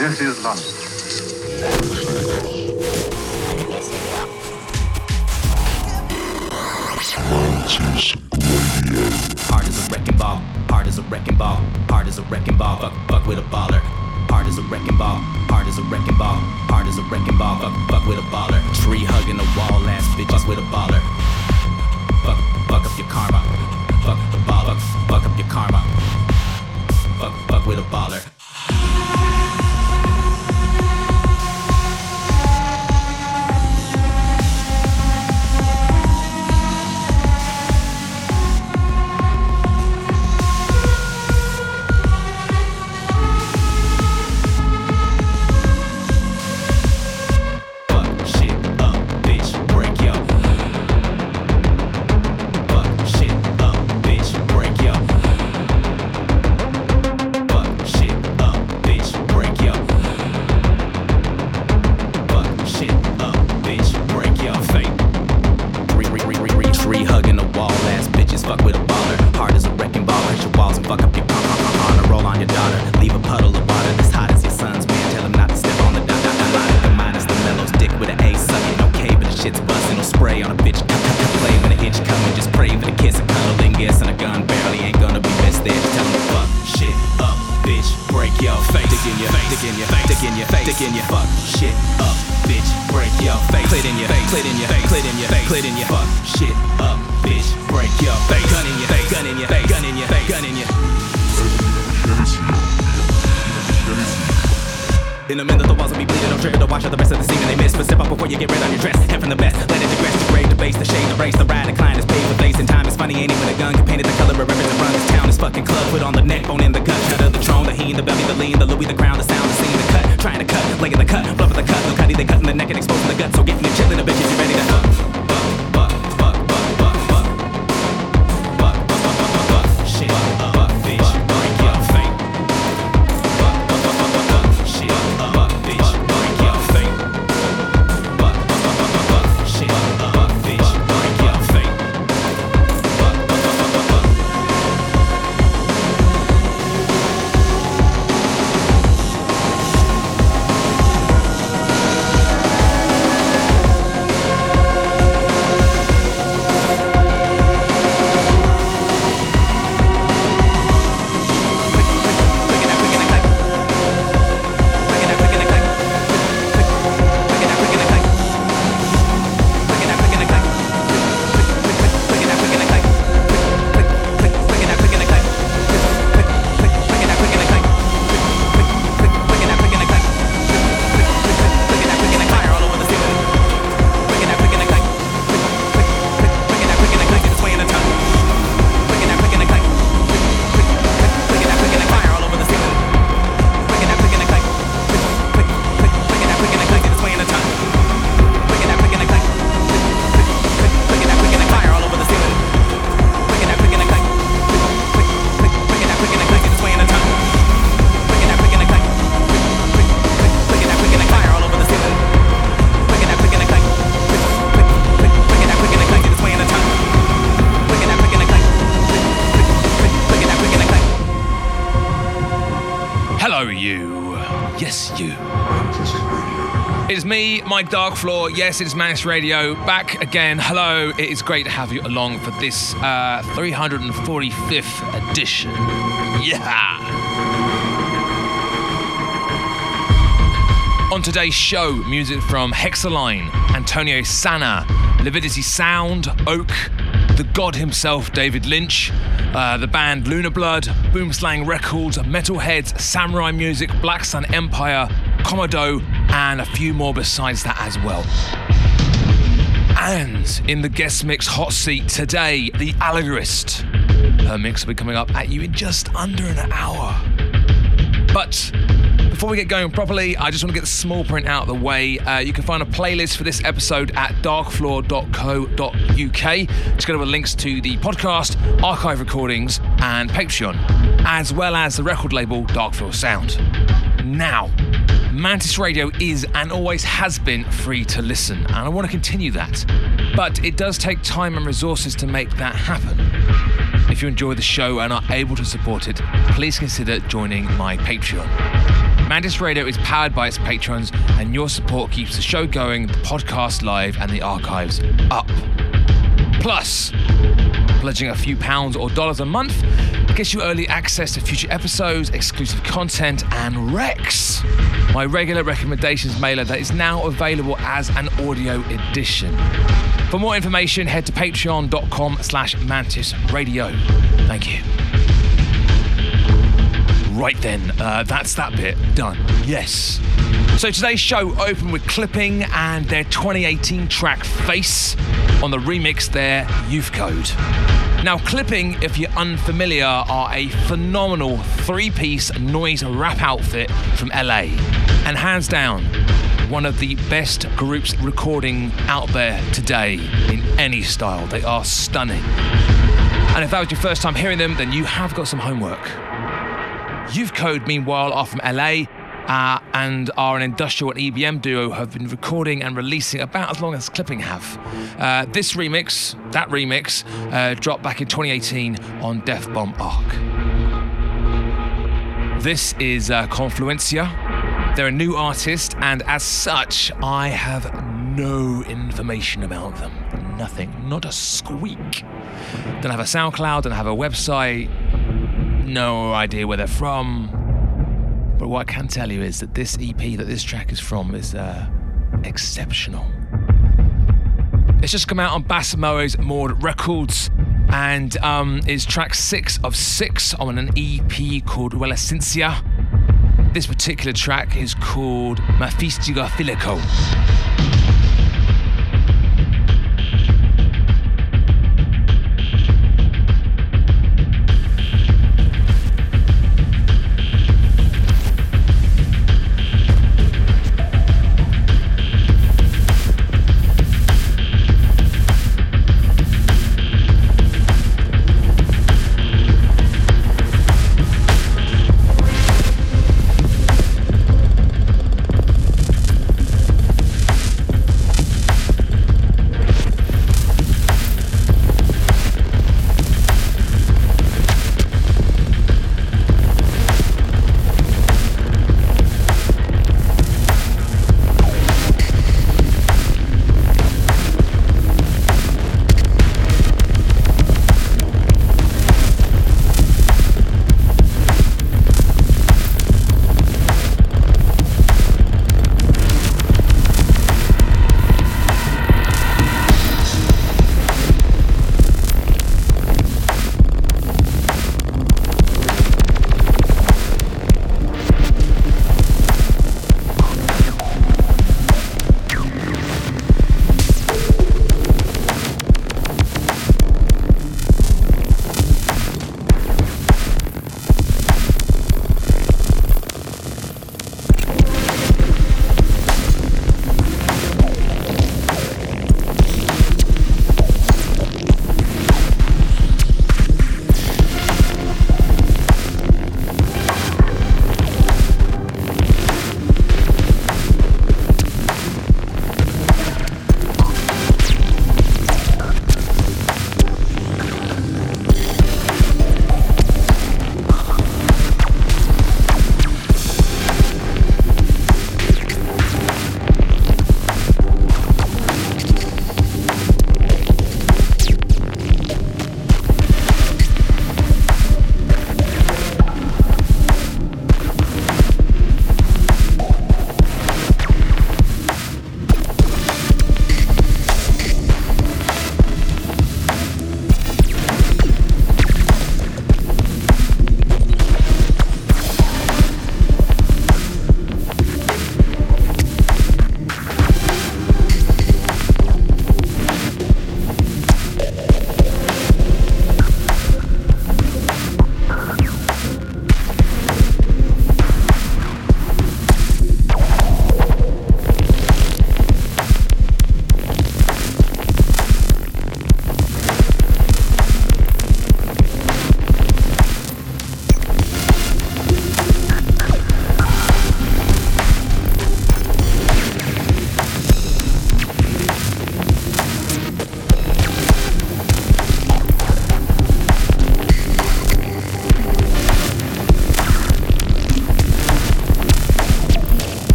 This is London. Hard as a wrecking ball, hard as a wrecking ball, hard as a wrecking ball, fuck, fuck with a baller. Hard as a wrecking ball, hard as a wrecking ball, hard as a wrecking ball, fuck, fuck with a baller. Tree hugging the wall, ass bitches with a baller. Fuck, fuck up your karma. Fuck the ball, fuck, fuck up your karma. Fuck, fuck with a baller. Yes, you. It's me, Mike Darkfloor. Yes, it's Mantis Radio. Back again. Hello. It is great to have you along for this uh, 345th edition. Yeah. On today's show, music from Hexalyne, Antonio Sana, Livity Sound, OAKE, the god himself, David Lynch, uh, the band Lunar Blood, Boomslang Records, Metalheadz, Samurai Music, Black Sun Empire, Commodo, and a few more besides that as well. And in the guest mix hot seat today, the Allegorist. Her mix will be coming up at you in just under an hour. But before we get going properly, I just want to get the small print out of the way. Uh, you can find a playlist for this episode at darkfloor.co.uk, together with links to the podcast, archive recordings, and Patreon, as well as the record label Darkfloor Sound. Now, Mantis Radio is and always has been free to listen, and I want to continue that. But it does take time and resources to make that happen. If you enjoy the show and are able to support it, please consider joining my Patreon. Mantis Radio is powered by its patrons, and your support keeps the show going, the podcast live, and the archives up. Plus, pledging a few pounds or dollars a month gets you early access to future episodes, exclusive content, and Rex, my regular recommendations mailer that is now available as an audio edition. For more information, head to patreon.com slash mantis radio. Thank you. Right then, uh, that's that bit done. Yes. So today's show opened with Clipping and their 2018 track Face on the remix there, Youth Code. Now, Clipping, if you're unfamiliar, are a phenomenal three piece noise rap outfit from LA. And hands down, one of the best groups recording out there today in any style. They are stunning. And if that was your first time hearing them, then you have got some homework. Youth Code, meanwhile, are from LA. Uh, and are an industrial and EBM duo have been recording and releasing about as long as Clipping have. Uh, this remix, that remix, uh, dropped back in 2018 on Death Bomb Arc. This is uh, Confluencia. They're a new artist, and as such, I have no information about them. Nothing, not a squeak. Don't have a SoundCloud, don't have a website, no idea where they're from. But what I can tell you is that this EP that this track is from is uh, exceptional. It's just come out on Basamo's Mord Records and um, is track six of six on an EP called Relesencia. This particular track is called Mephistiga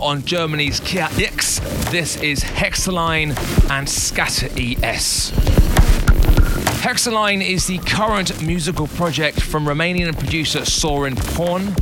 on Germany's Kia X. This is Hexalyne and Scatter ES. Hexalyne is the current musical project from Romanian producer Soren Porn,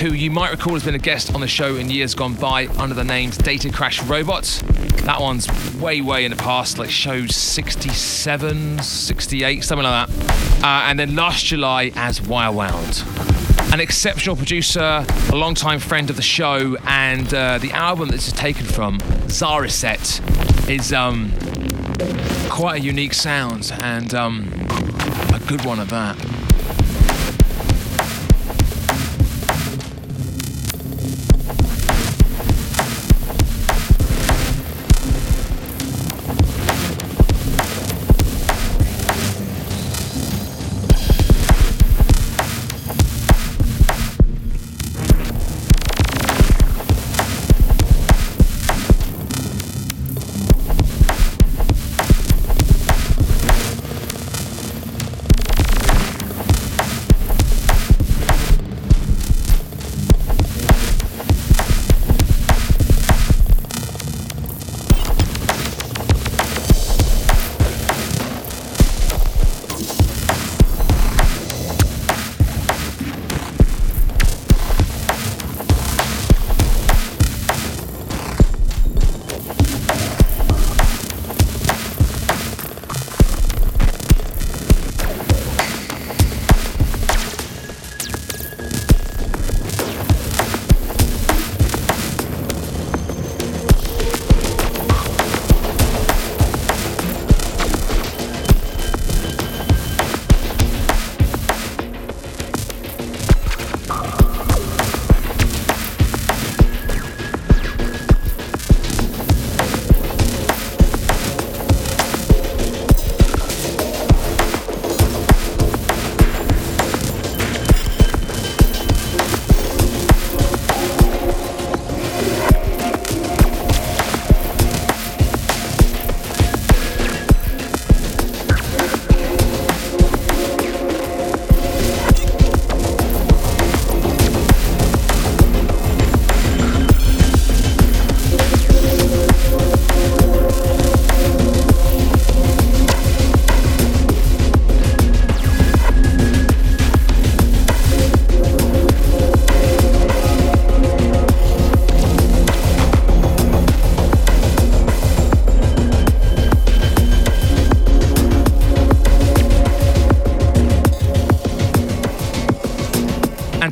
who you might recall has been a guest on the show in years gone by under the names Data Crash Robots. That one's way, way in the past, like show 67, 68, something like that. Uh, and then last July as Wire Wound. An exceptional producer, a long-time friend of the show, and uh, the album this is taken from, Zariset, is um, quite a unique sound and um, a good one at that.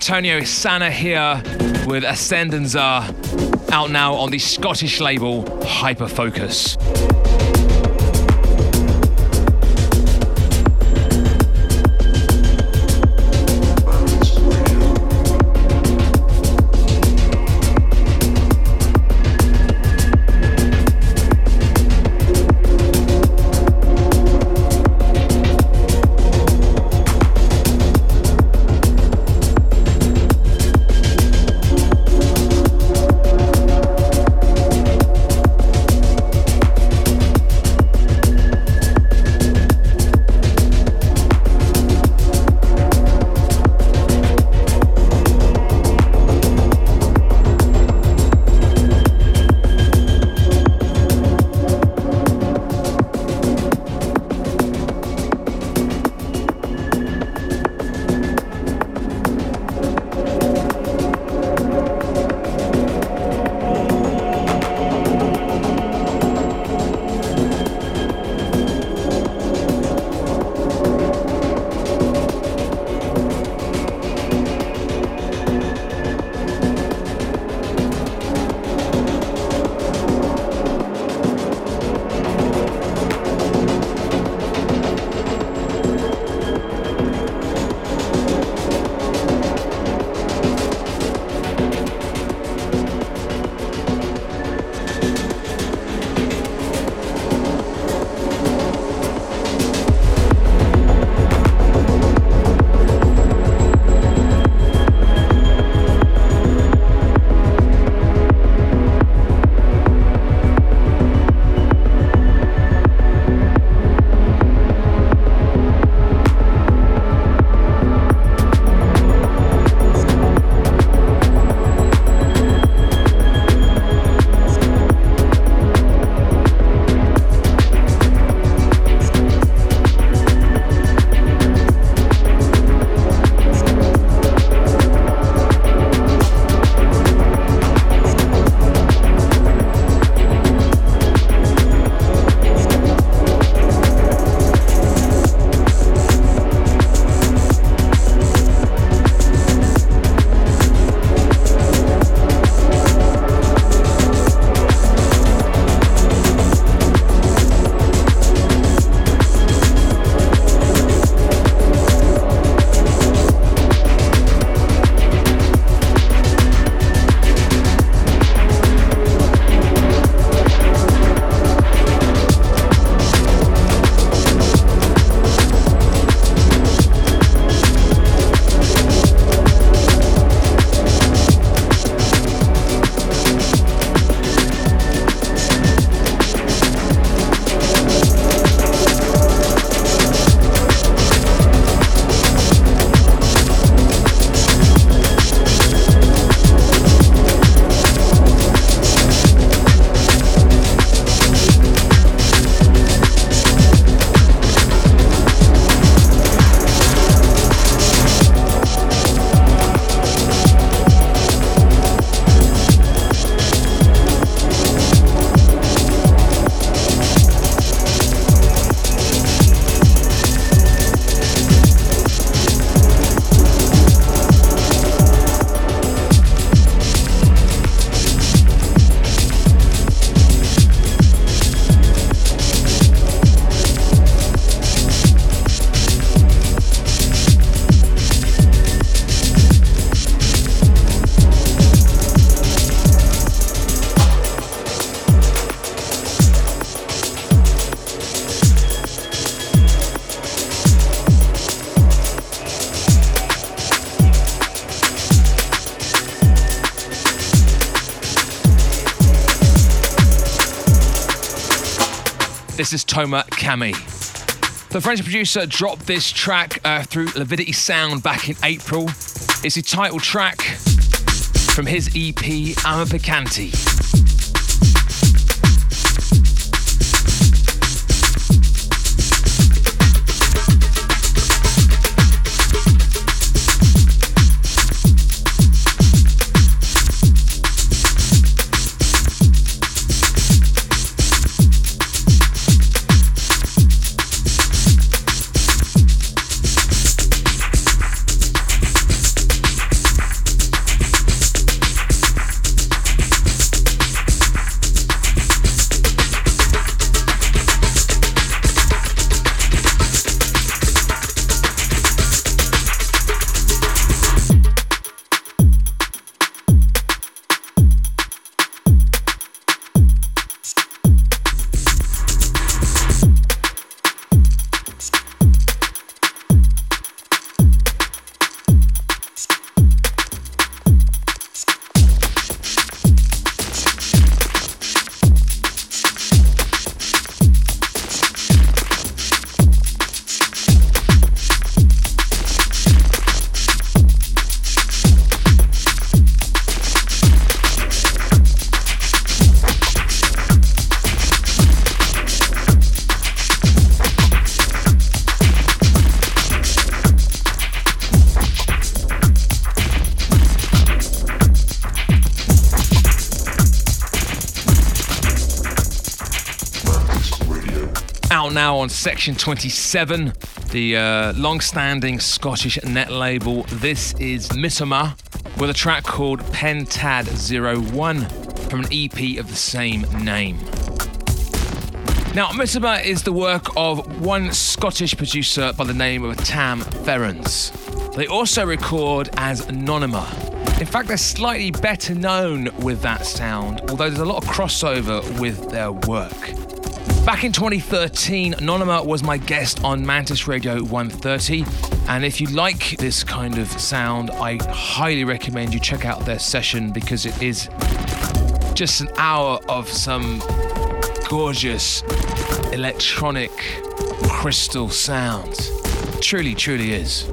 Antonio Sana here with Ascendanza out now on the Scottish label Hyperfocus. This is Toma Kami. The French producer dropped this track uh, through Livity Sound back in April. It's the title track from his EP, Ama. Section 27, the uh, long standing Scottish net label. This is Mitoma with a track called Pentad 01 from an EP of the same name. Now, Mitoma is the work of one Scottish producer by the name of Tam Ferrans. They also record as Anonyma. In fact, they're slightly better known with that sound, although there's a lot of crossover with their work. Back in 2013, Anonyma was my guest on Mantis Radio 130. And if you like this kind of sound, I highly recommend you check out their session because it is just an hour of some gorgeous electronic crystal sounds. Truly, truly is.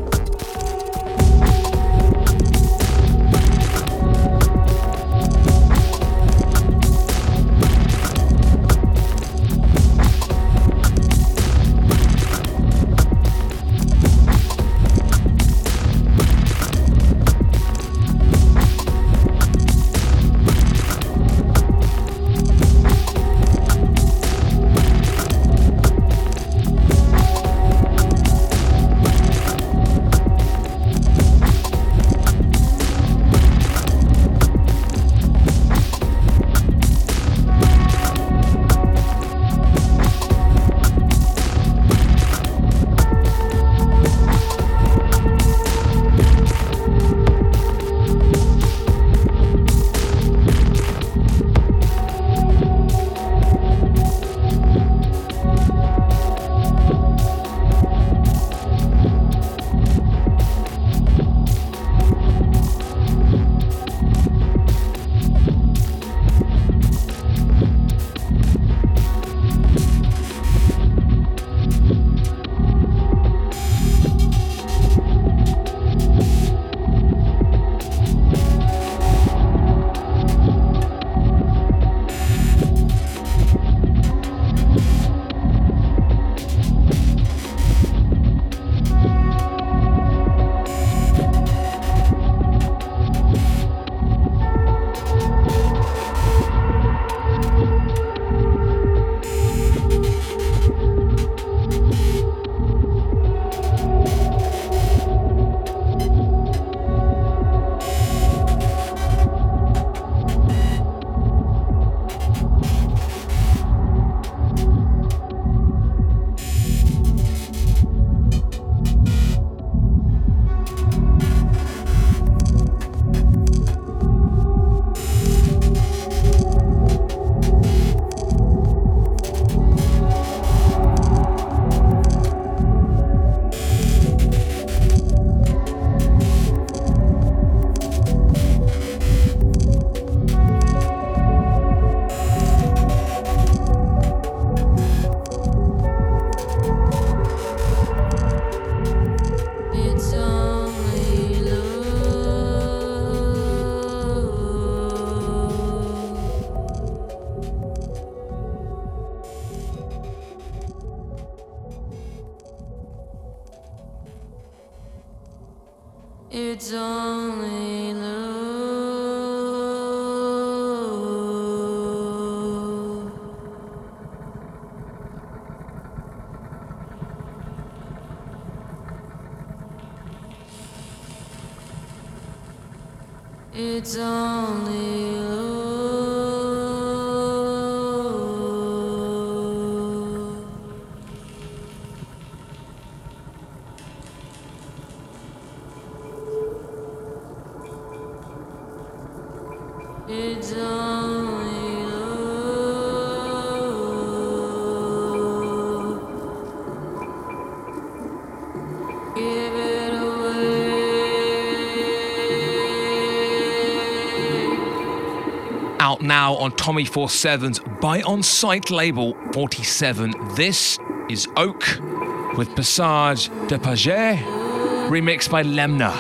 It's now on Tommy 47's Buy On Site label 47. This is OAKE with Passage de Paget, remixed by Lemna.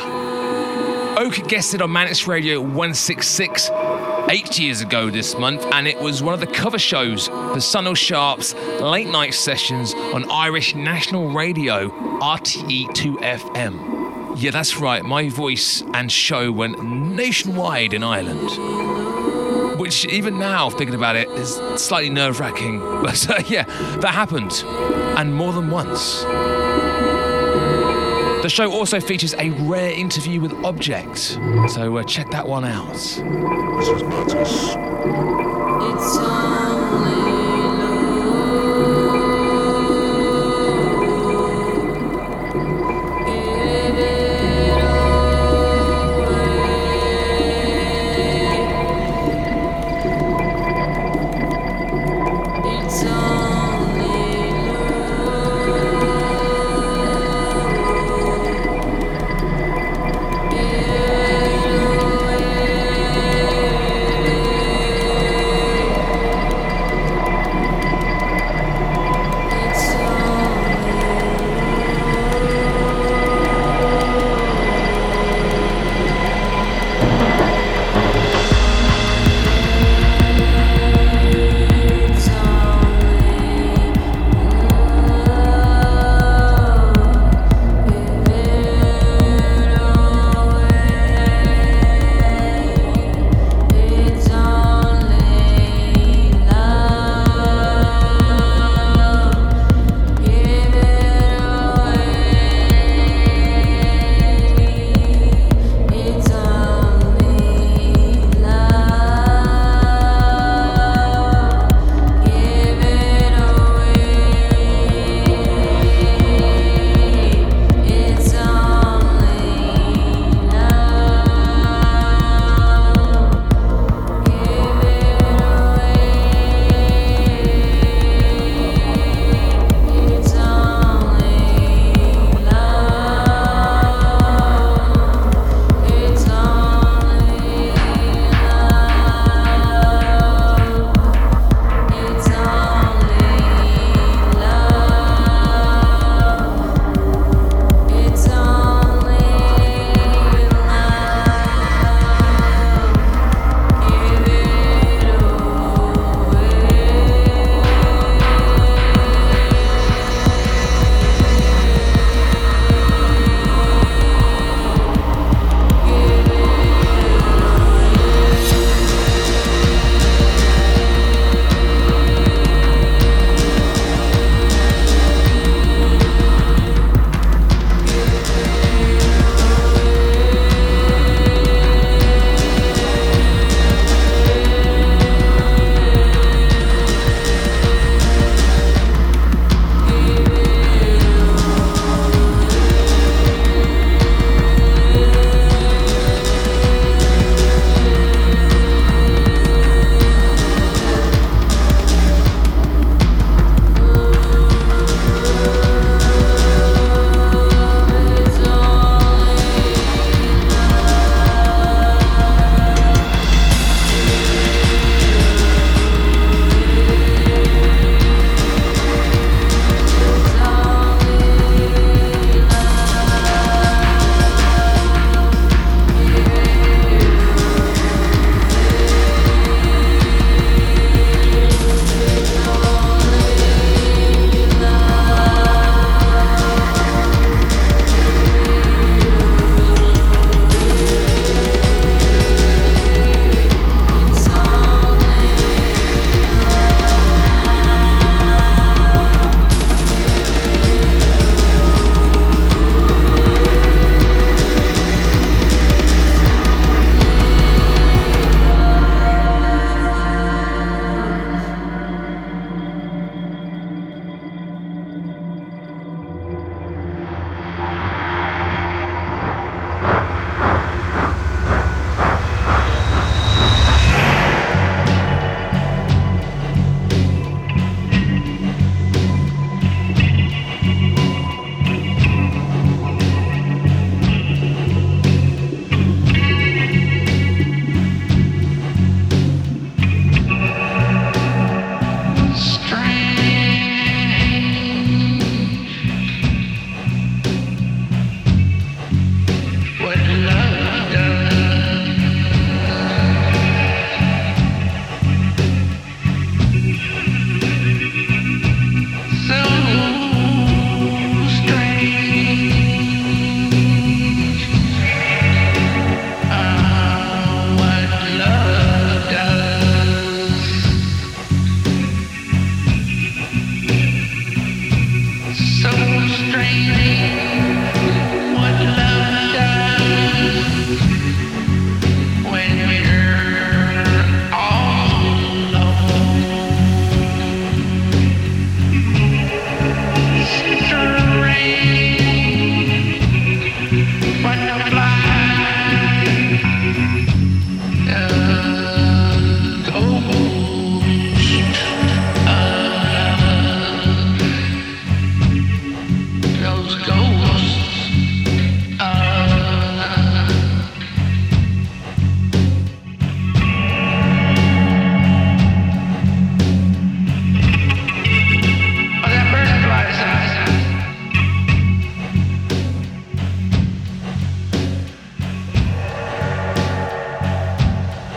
OAKE guested on Mantis Radio 166 eight years ago this month, and it was one of the cover shows for Sunil Sharpe's late night sessions on Irish National Radio RTE2FM. Yeah, that's right, my voice and show went nationwide in Ireland. Which, even now, thinking about it, is slightly nerve wracking. But uh, yeah, that happened. And more than once. The show also features a rare interview with Object, so uh, check that one out.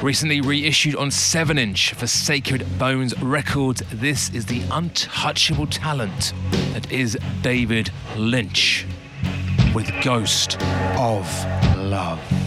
Recently reissued on 7 inch for Sacred Bones Records, this is the untouchable talent that is David Lynch with Ghost of Love.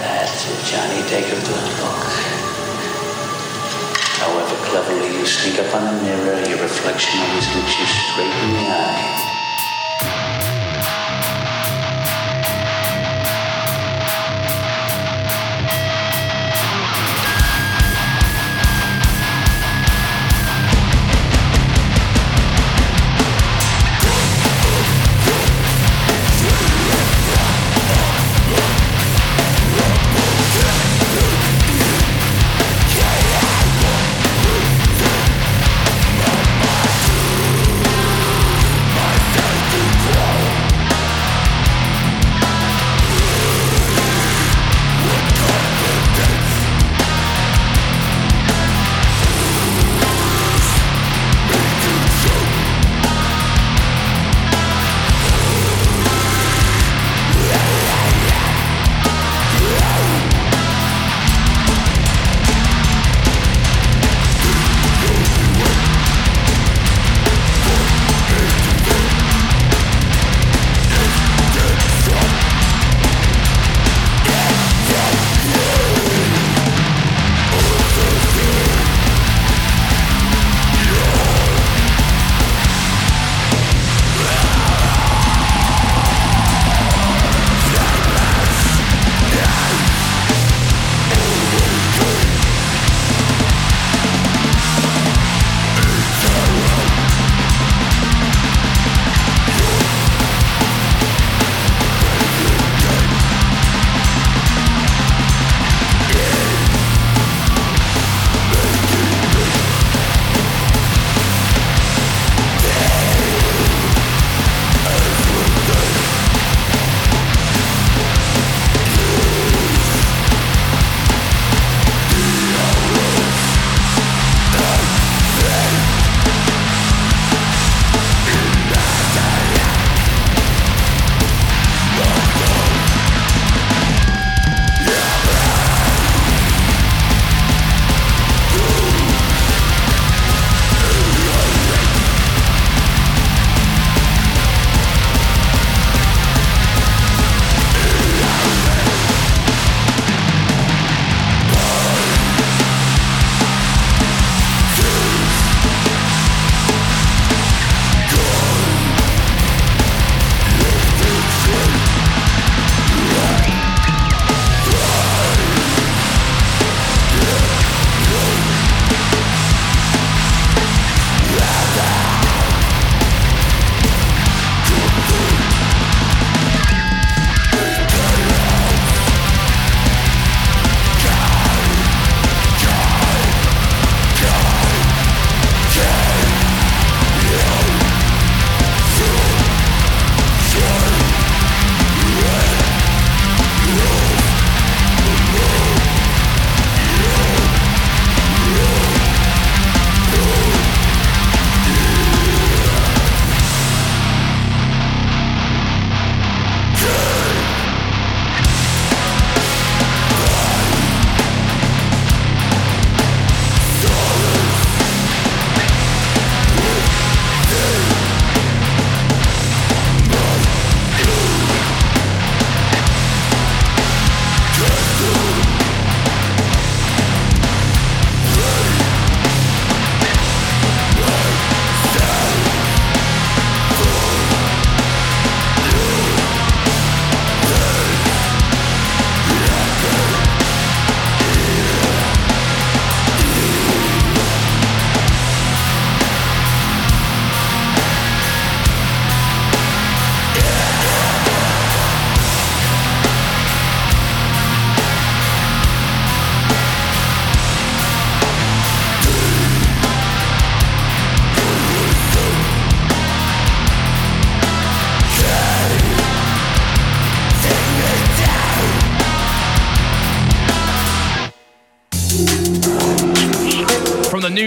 That's Johnny. Take look. However cleverly you sneak up on a mirror, your reflection always looks you straight in the eye.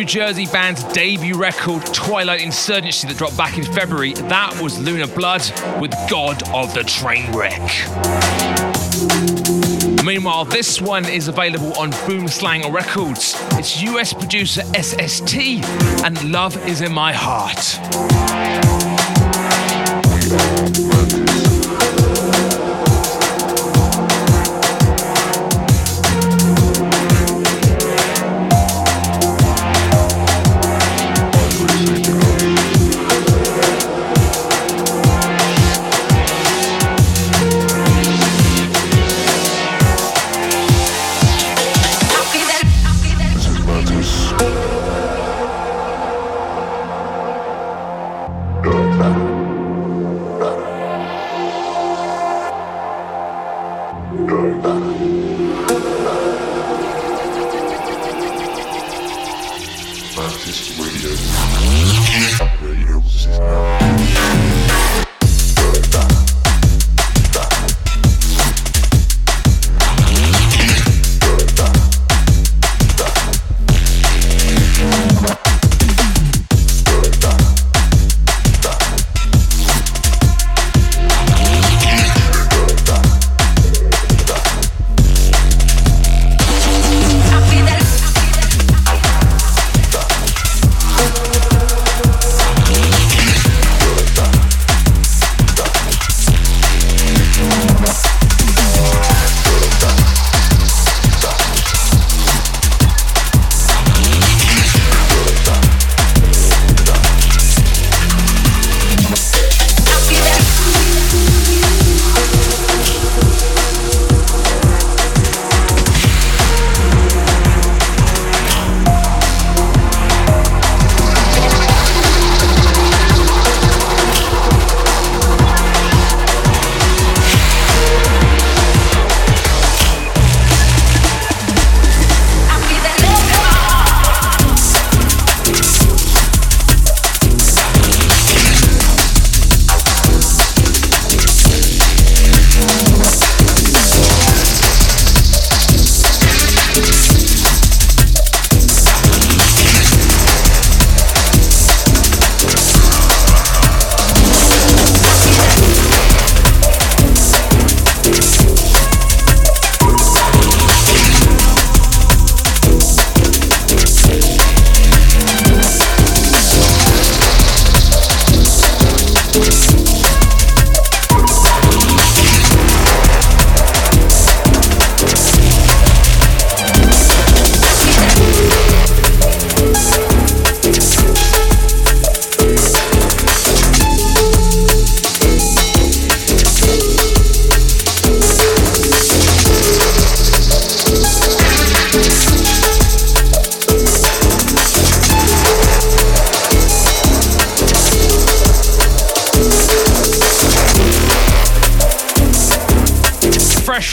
Jersey band's debut record, Twilight Insurgency, that dropped back in February. That was Lunar Blood with God of the Trainwreck. Meanwhile, this one is available on Boomslang Records. It's US producer SST and Love is in My Heart.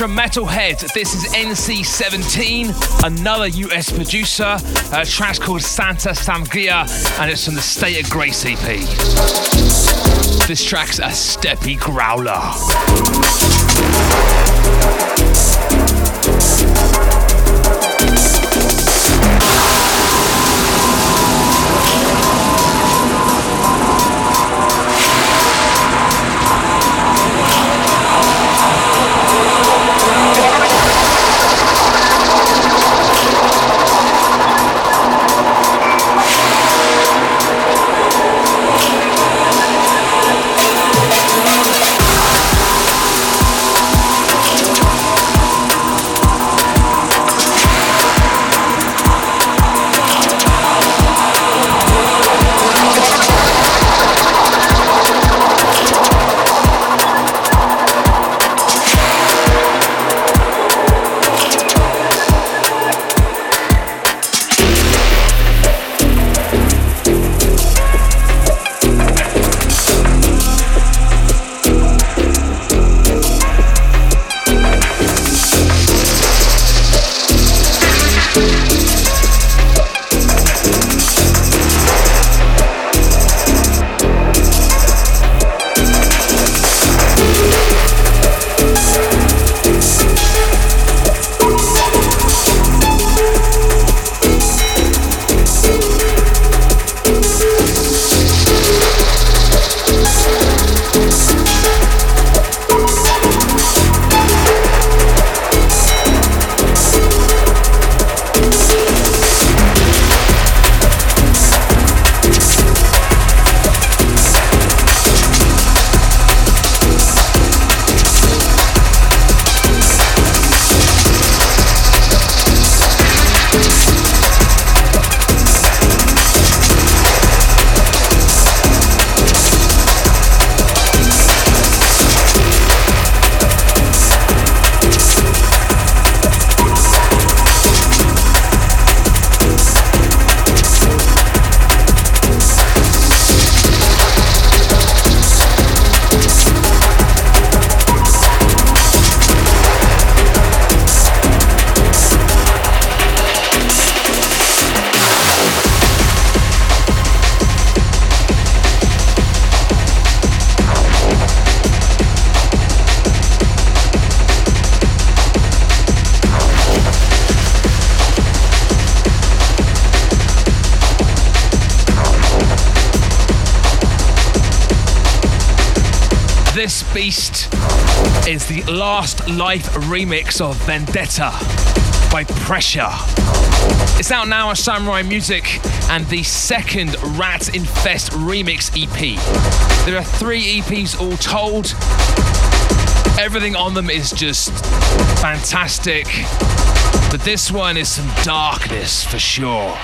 Metalheadz. This is NC17, another US producer. A track's called Santa Sangria, and it's from the State of Grace EP. This track's a steppy growler. Life remix of Vendetta by Pressure. It's out now on Samurai Music and the second Rat Infest remix EP. There are three EPs all told. Everything on them is just fantastic. But this one is some darkness for sure.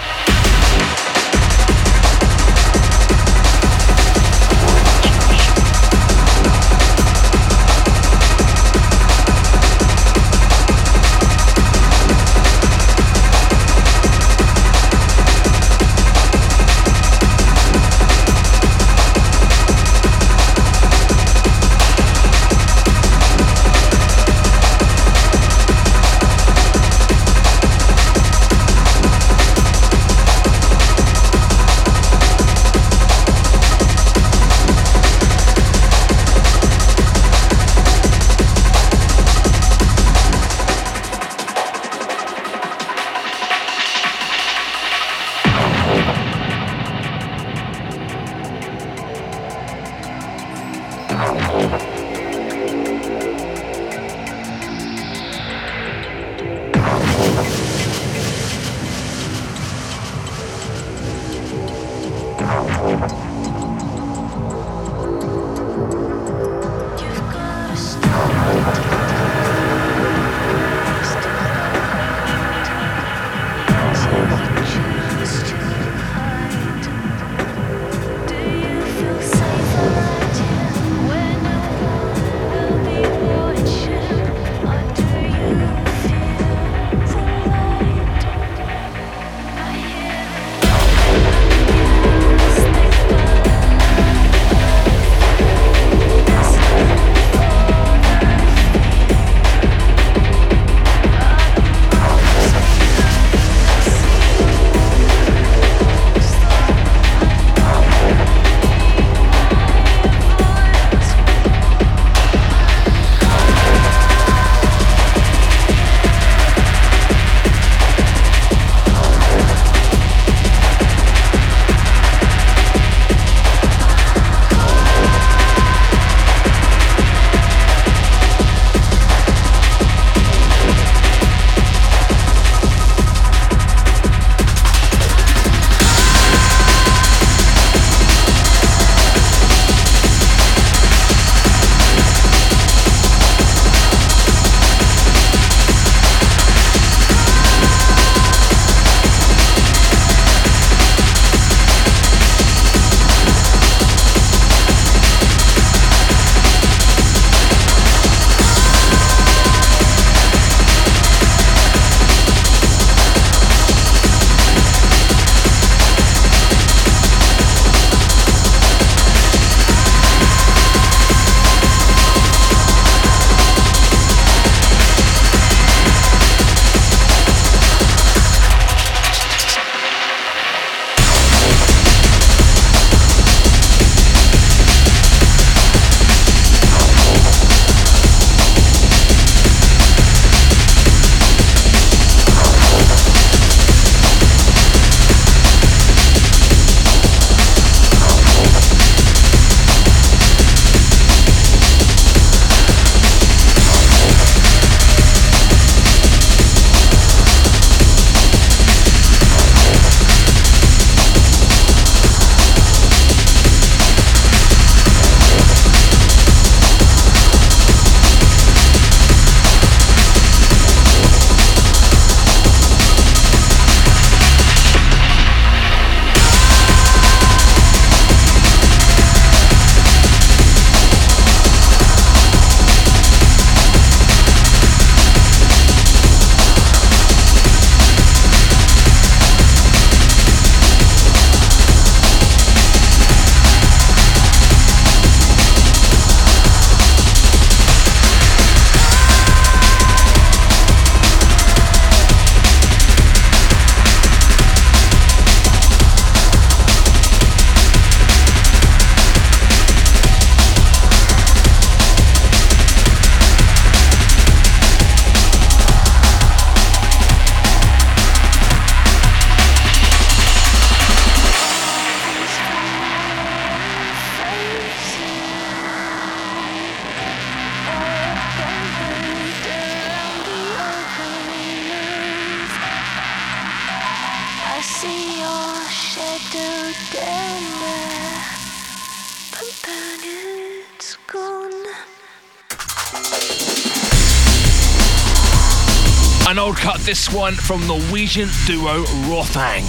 This one from Norwegian duo Rothang.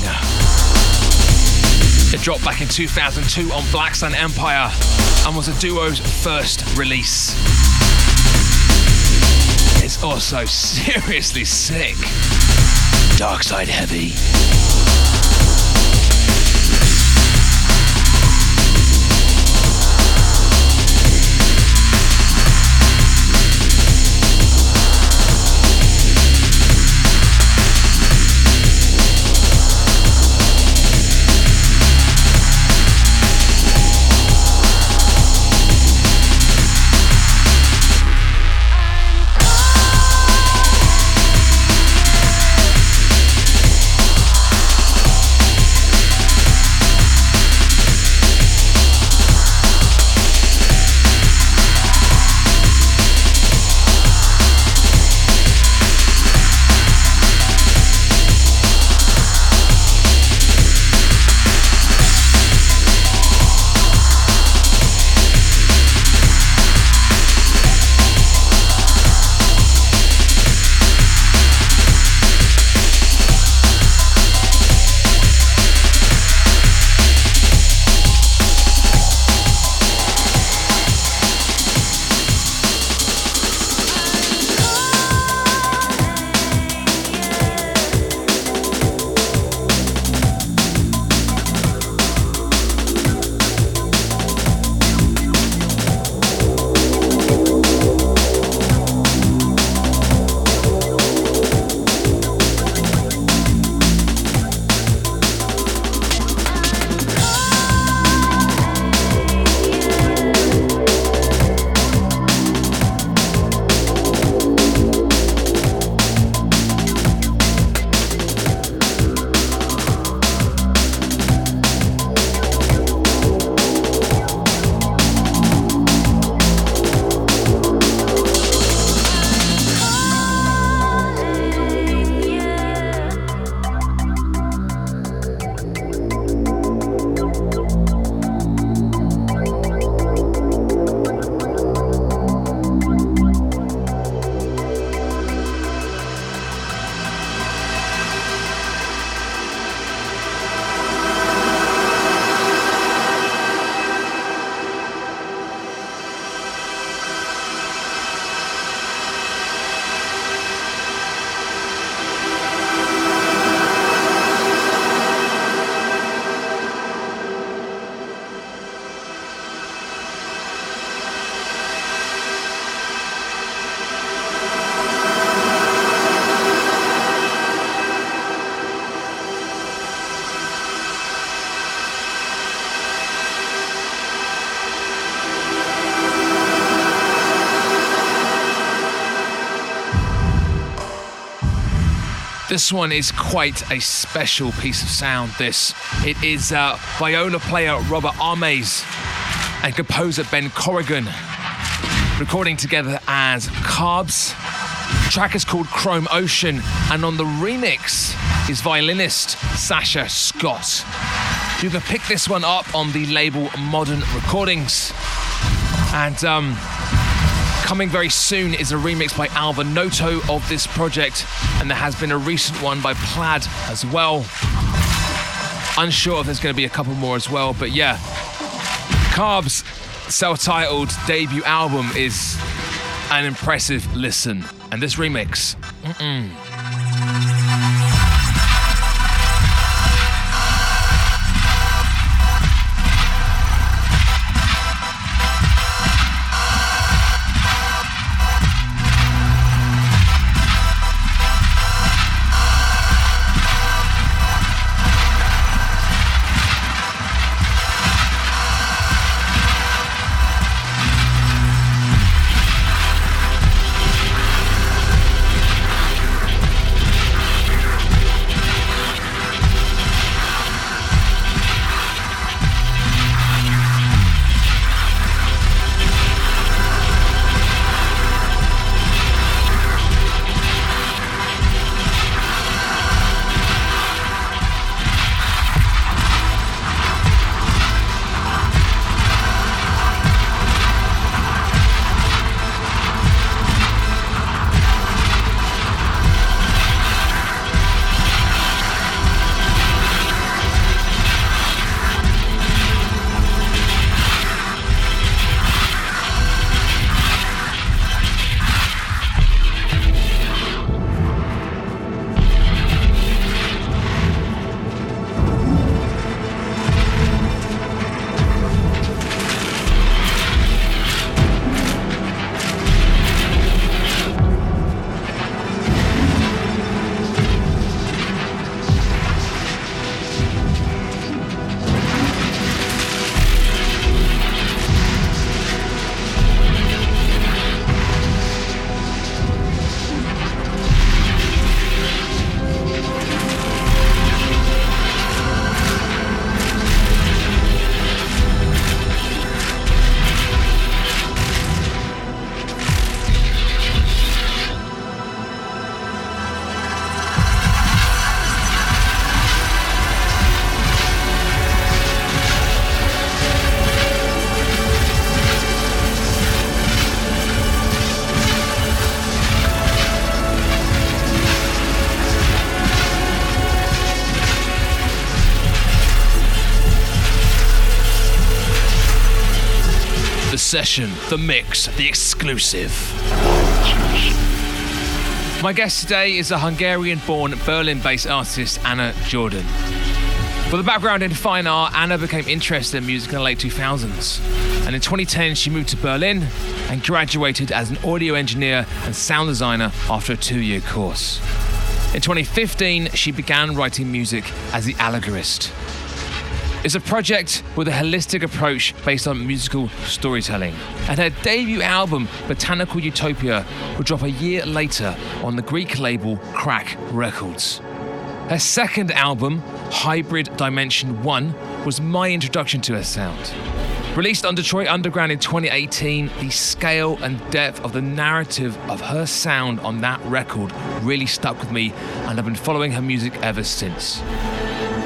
It dropped back in 2002 on Black Sun Empire and was the duo's first release. It's also seriously sick. Dark Side Heavy. This one is quite a special piece of sound. This it is uh, viola player Robert Ames and composer Ben Corrigan recording together as Carbs. The track is called Chrome Ocean, and on the remix is violinist Sasha Scott. You can pick this one up on the label Modern Recordings. And um, Coming very soon is a remix by Alva Noto of this project, and there has been a recent one by Plaid as well. Unsure if there's going to be a couple more as well, but yeah. Carbs' self titled debut album is an impressive listen, and this remix. Mm-mm. Session, the mix, the exclusive. My guest today is a Hungarian born Berlin based artist, Anna Jordan. With a background in fine art, Anna became interested in music in the late 2000s. And in 2010, she moved to Berlin and graduated as an audio engineer and sound designer after a two year course. In 2015, she began writing music as the Allegorist. It's a project with a holistic approach based on musical storytelling. And her debut album, Botanical Utopia, will drop a year later on the Greek label Crack Records. Her second album, Hybrid Dimension 1, was my introduction to her sound. Released on Detroit Underground in 2018, the scale and depth of the narrative of her sound on that record really stuck with me, and I've been following her music ever since.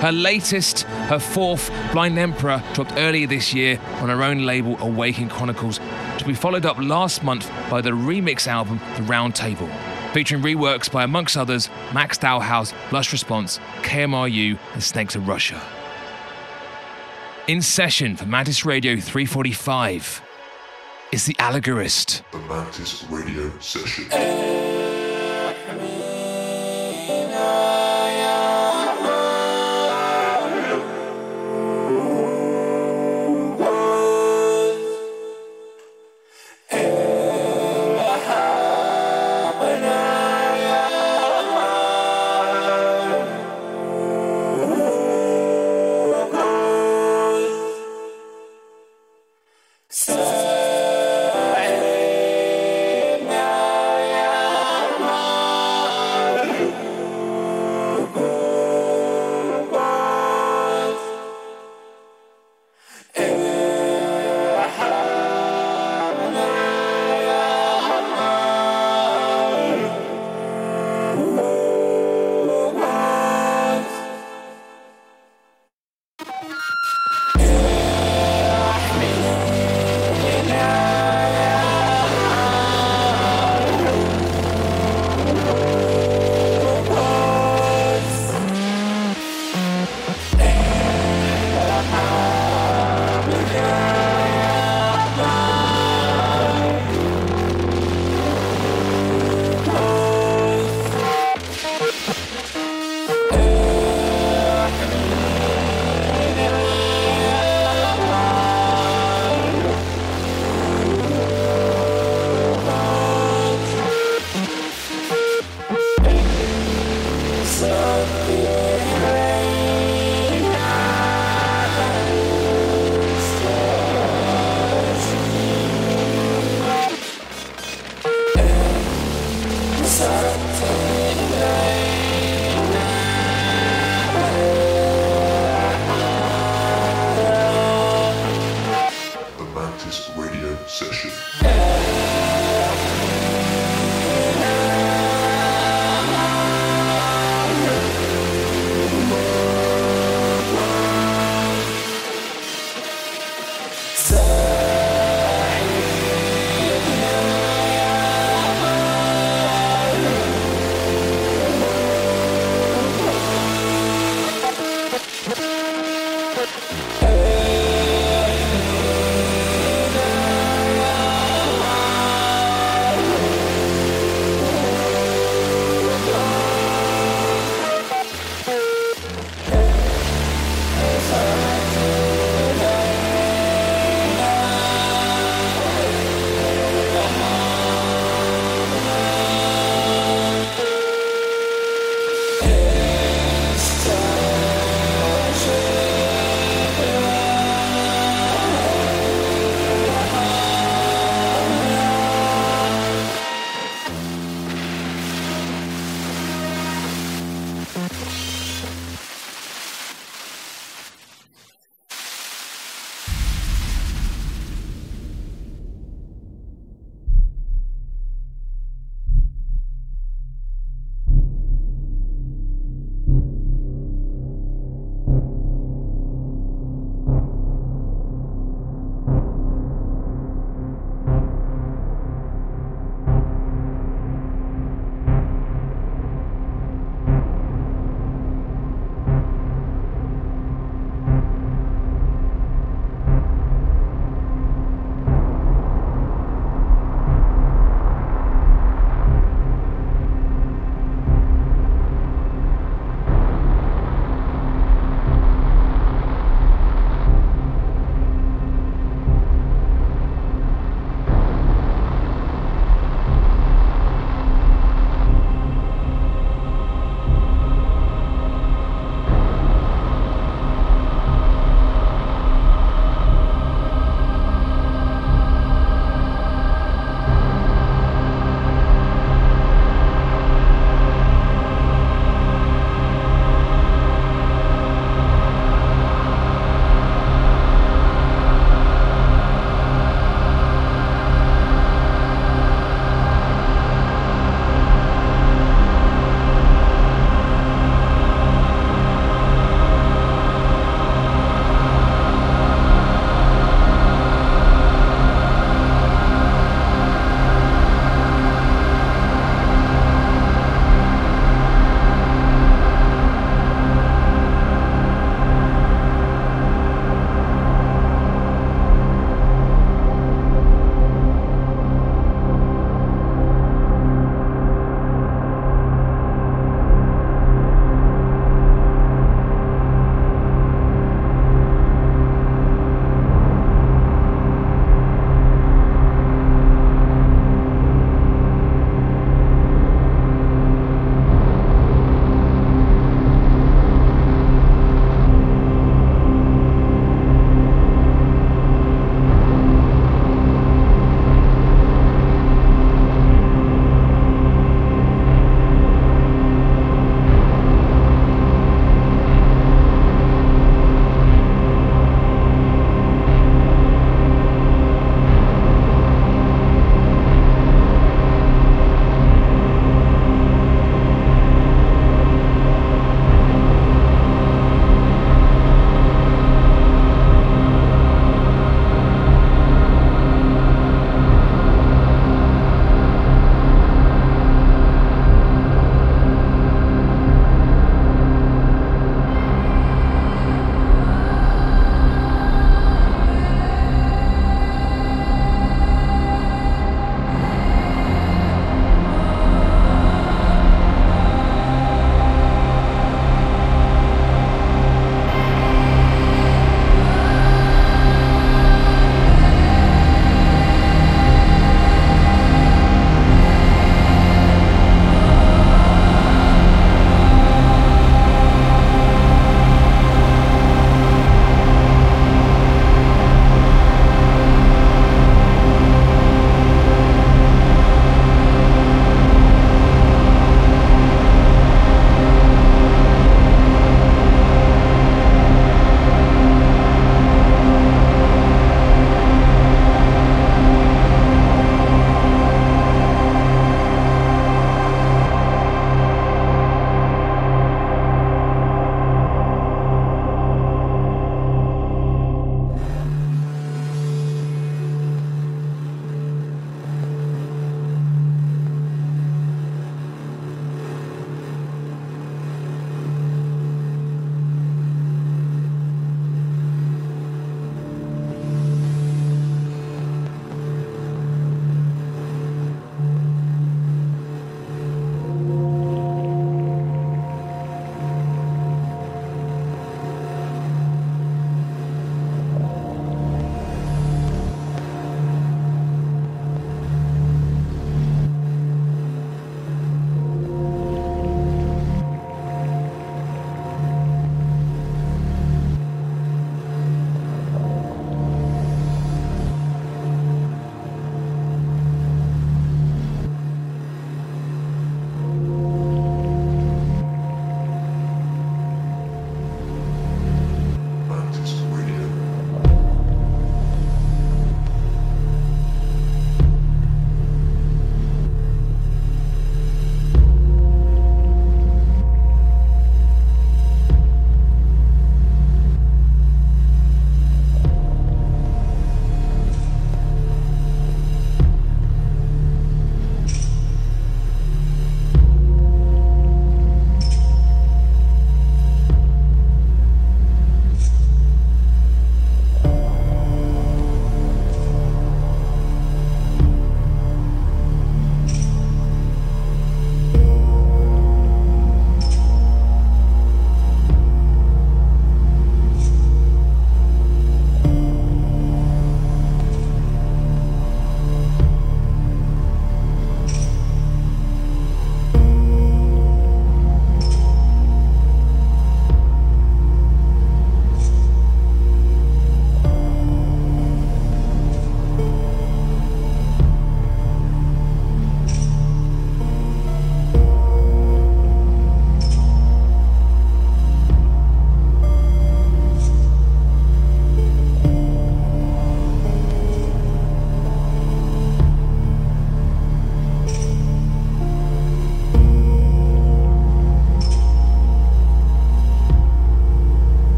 Her latest, her fourth, Blind Emperor, dropped earlier this year on her own label Awaken Chronicles, to be followed up last month by the remix album The Round Table, featuring reworks by, amongst others, Max Dalhouse, Lush Response, KMRU, and Snakes of Russia. In session for Mantis Radio 345 is The Allegorist. The Mantis Radio Session.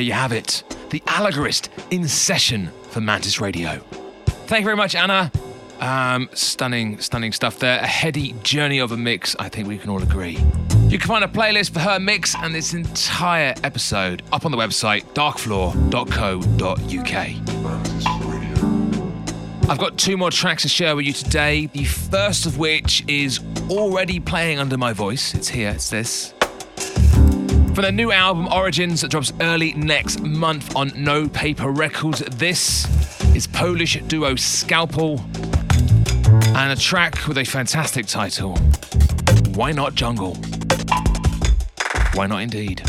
There you have it, the Allegorist in session for Mantis Radio. Thank you very much, Anna. Um, stunning, stunning stuff there. A heady journey of a mix, I think we can all agree. You can find a playlist for her mix and this entire episode up on the website darkfloor.co.uk. I've got two more tracks to share with you today. The first of which is already playing under my voice. It's here, it's this. From their new album Origins that drops early next month on No Paper Records, this is Polish duo Skalpel and a track with a fantastic title Why Not Jungle? Why not indeed?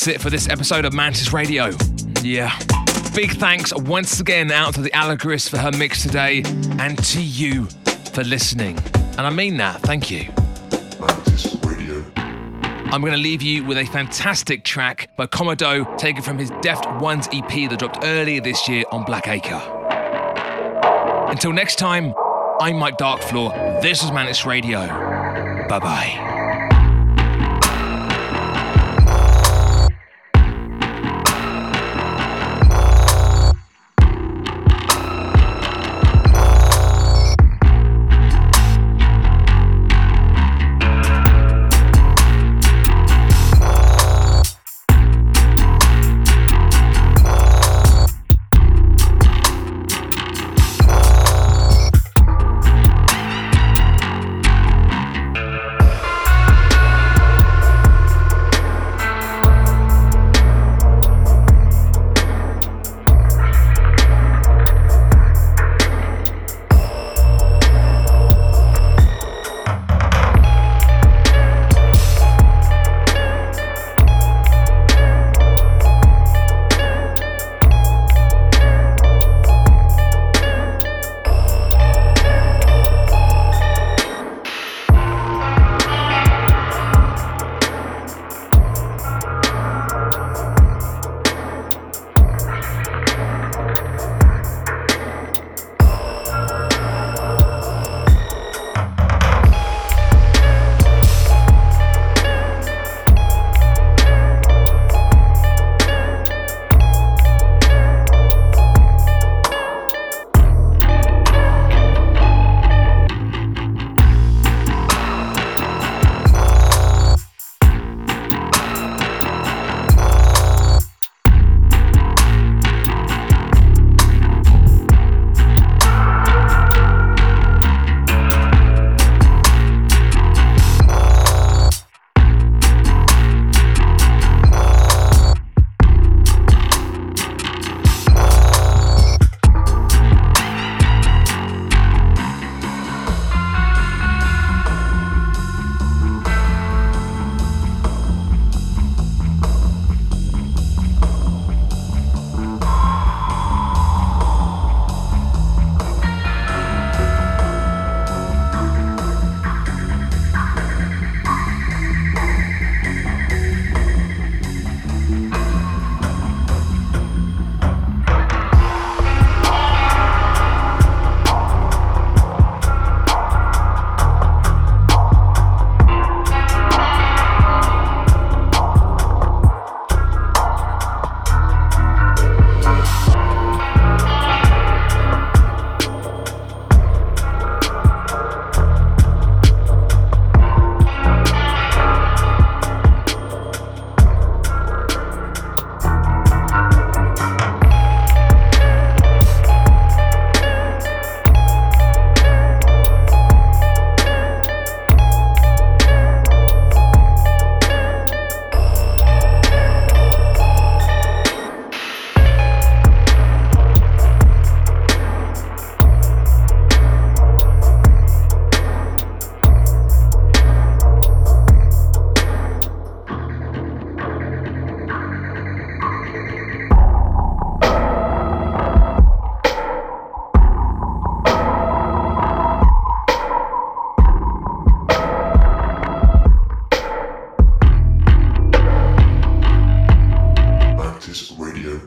That's it for this episode of Mantis Radio. Yeah. Big thanks once again out to the Allegorist for her mix today and to you for listening. And I mean that. Thank you. Mantis radio. I'm going to leave you with a fantastic track by Commodo taken from his Deft Ones EP that dropped earlier this year on Black Acre. Until next time, I'm Mike Darkfloor. This is Mantis Radio. Bye bye.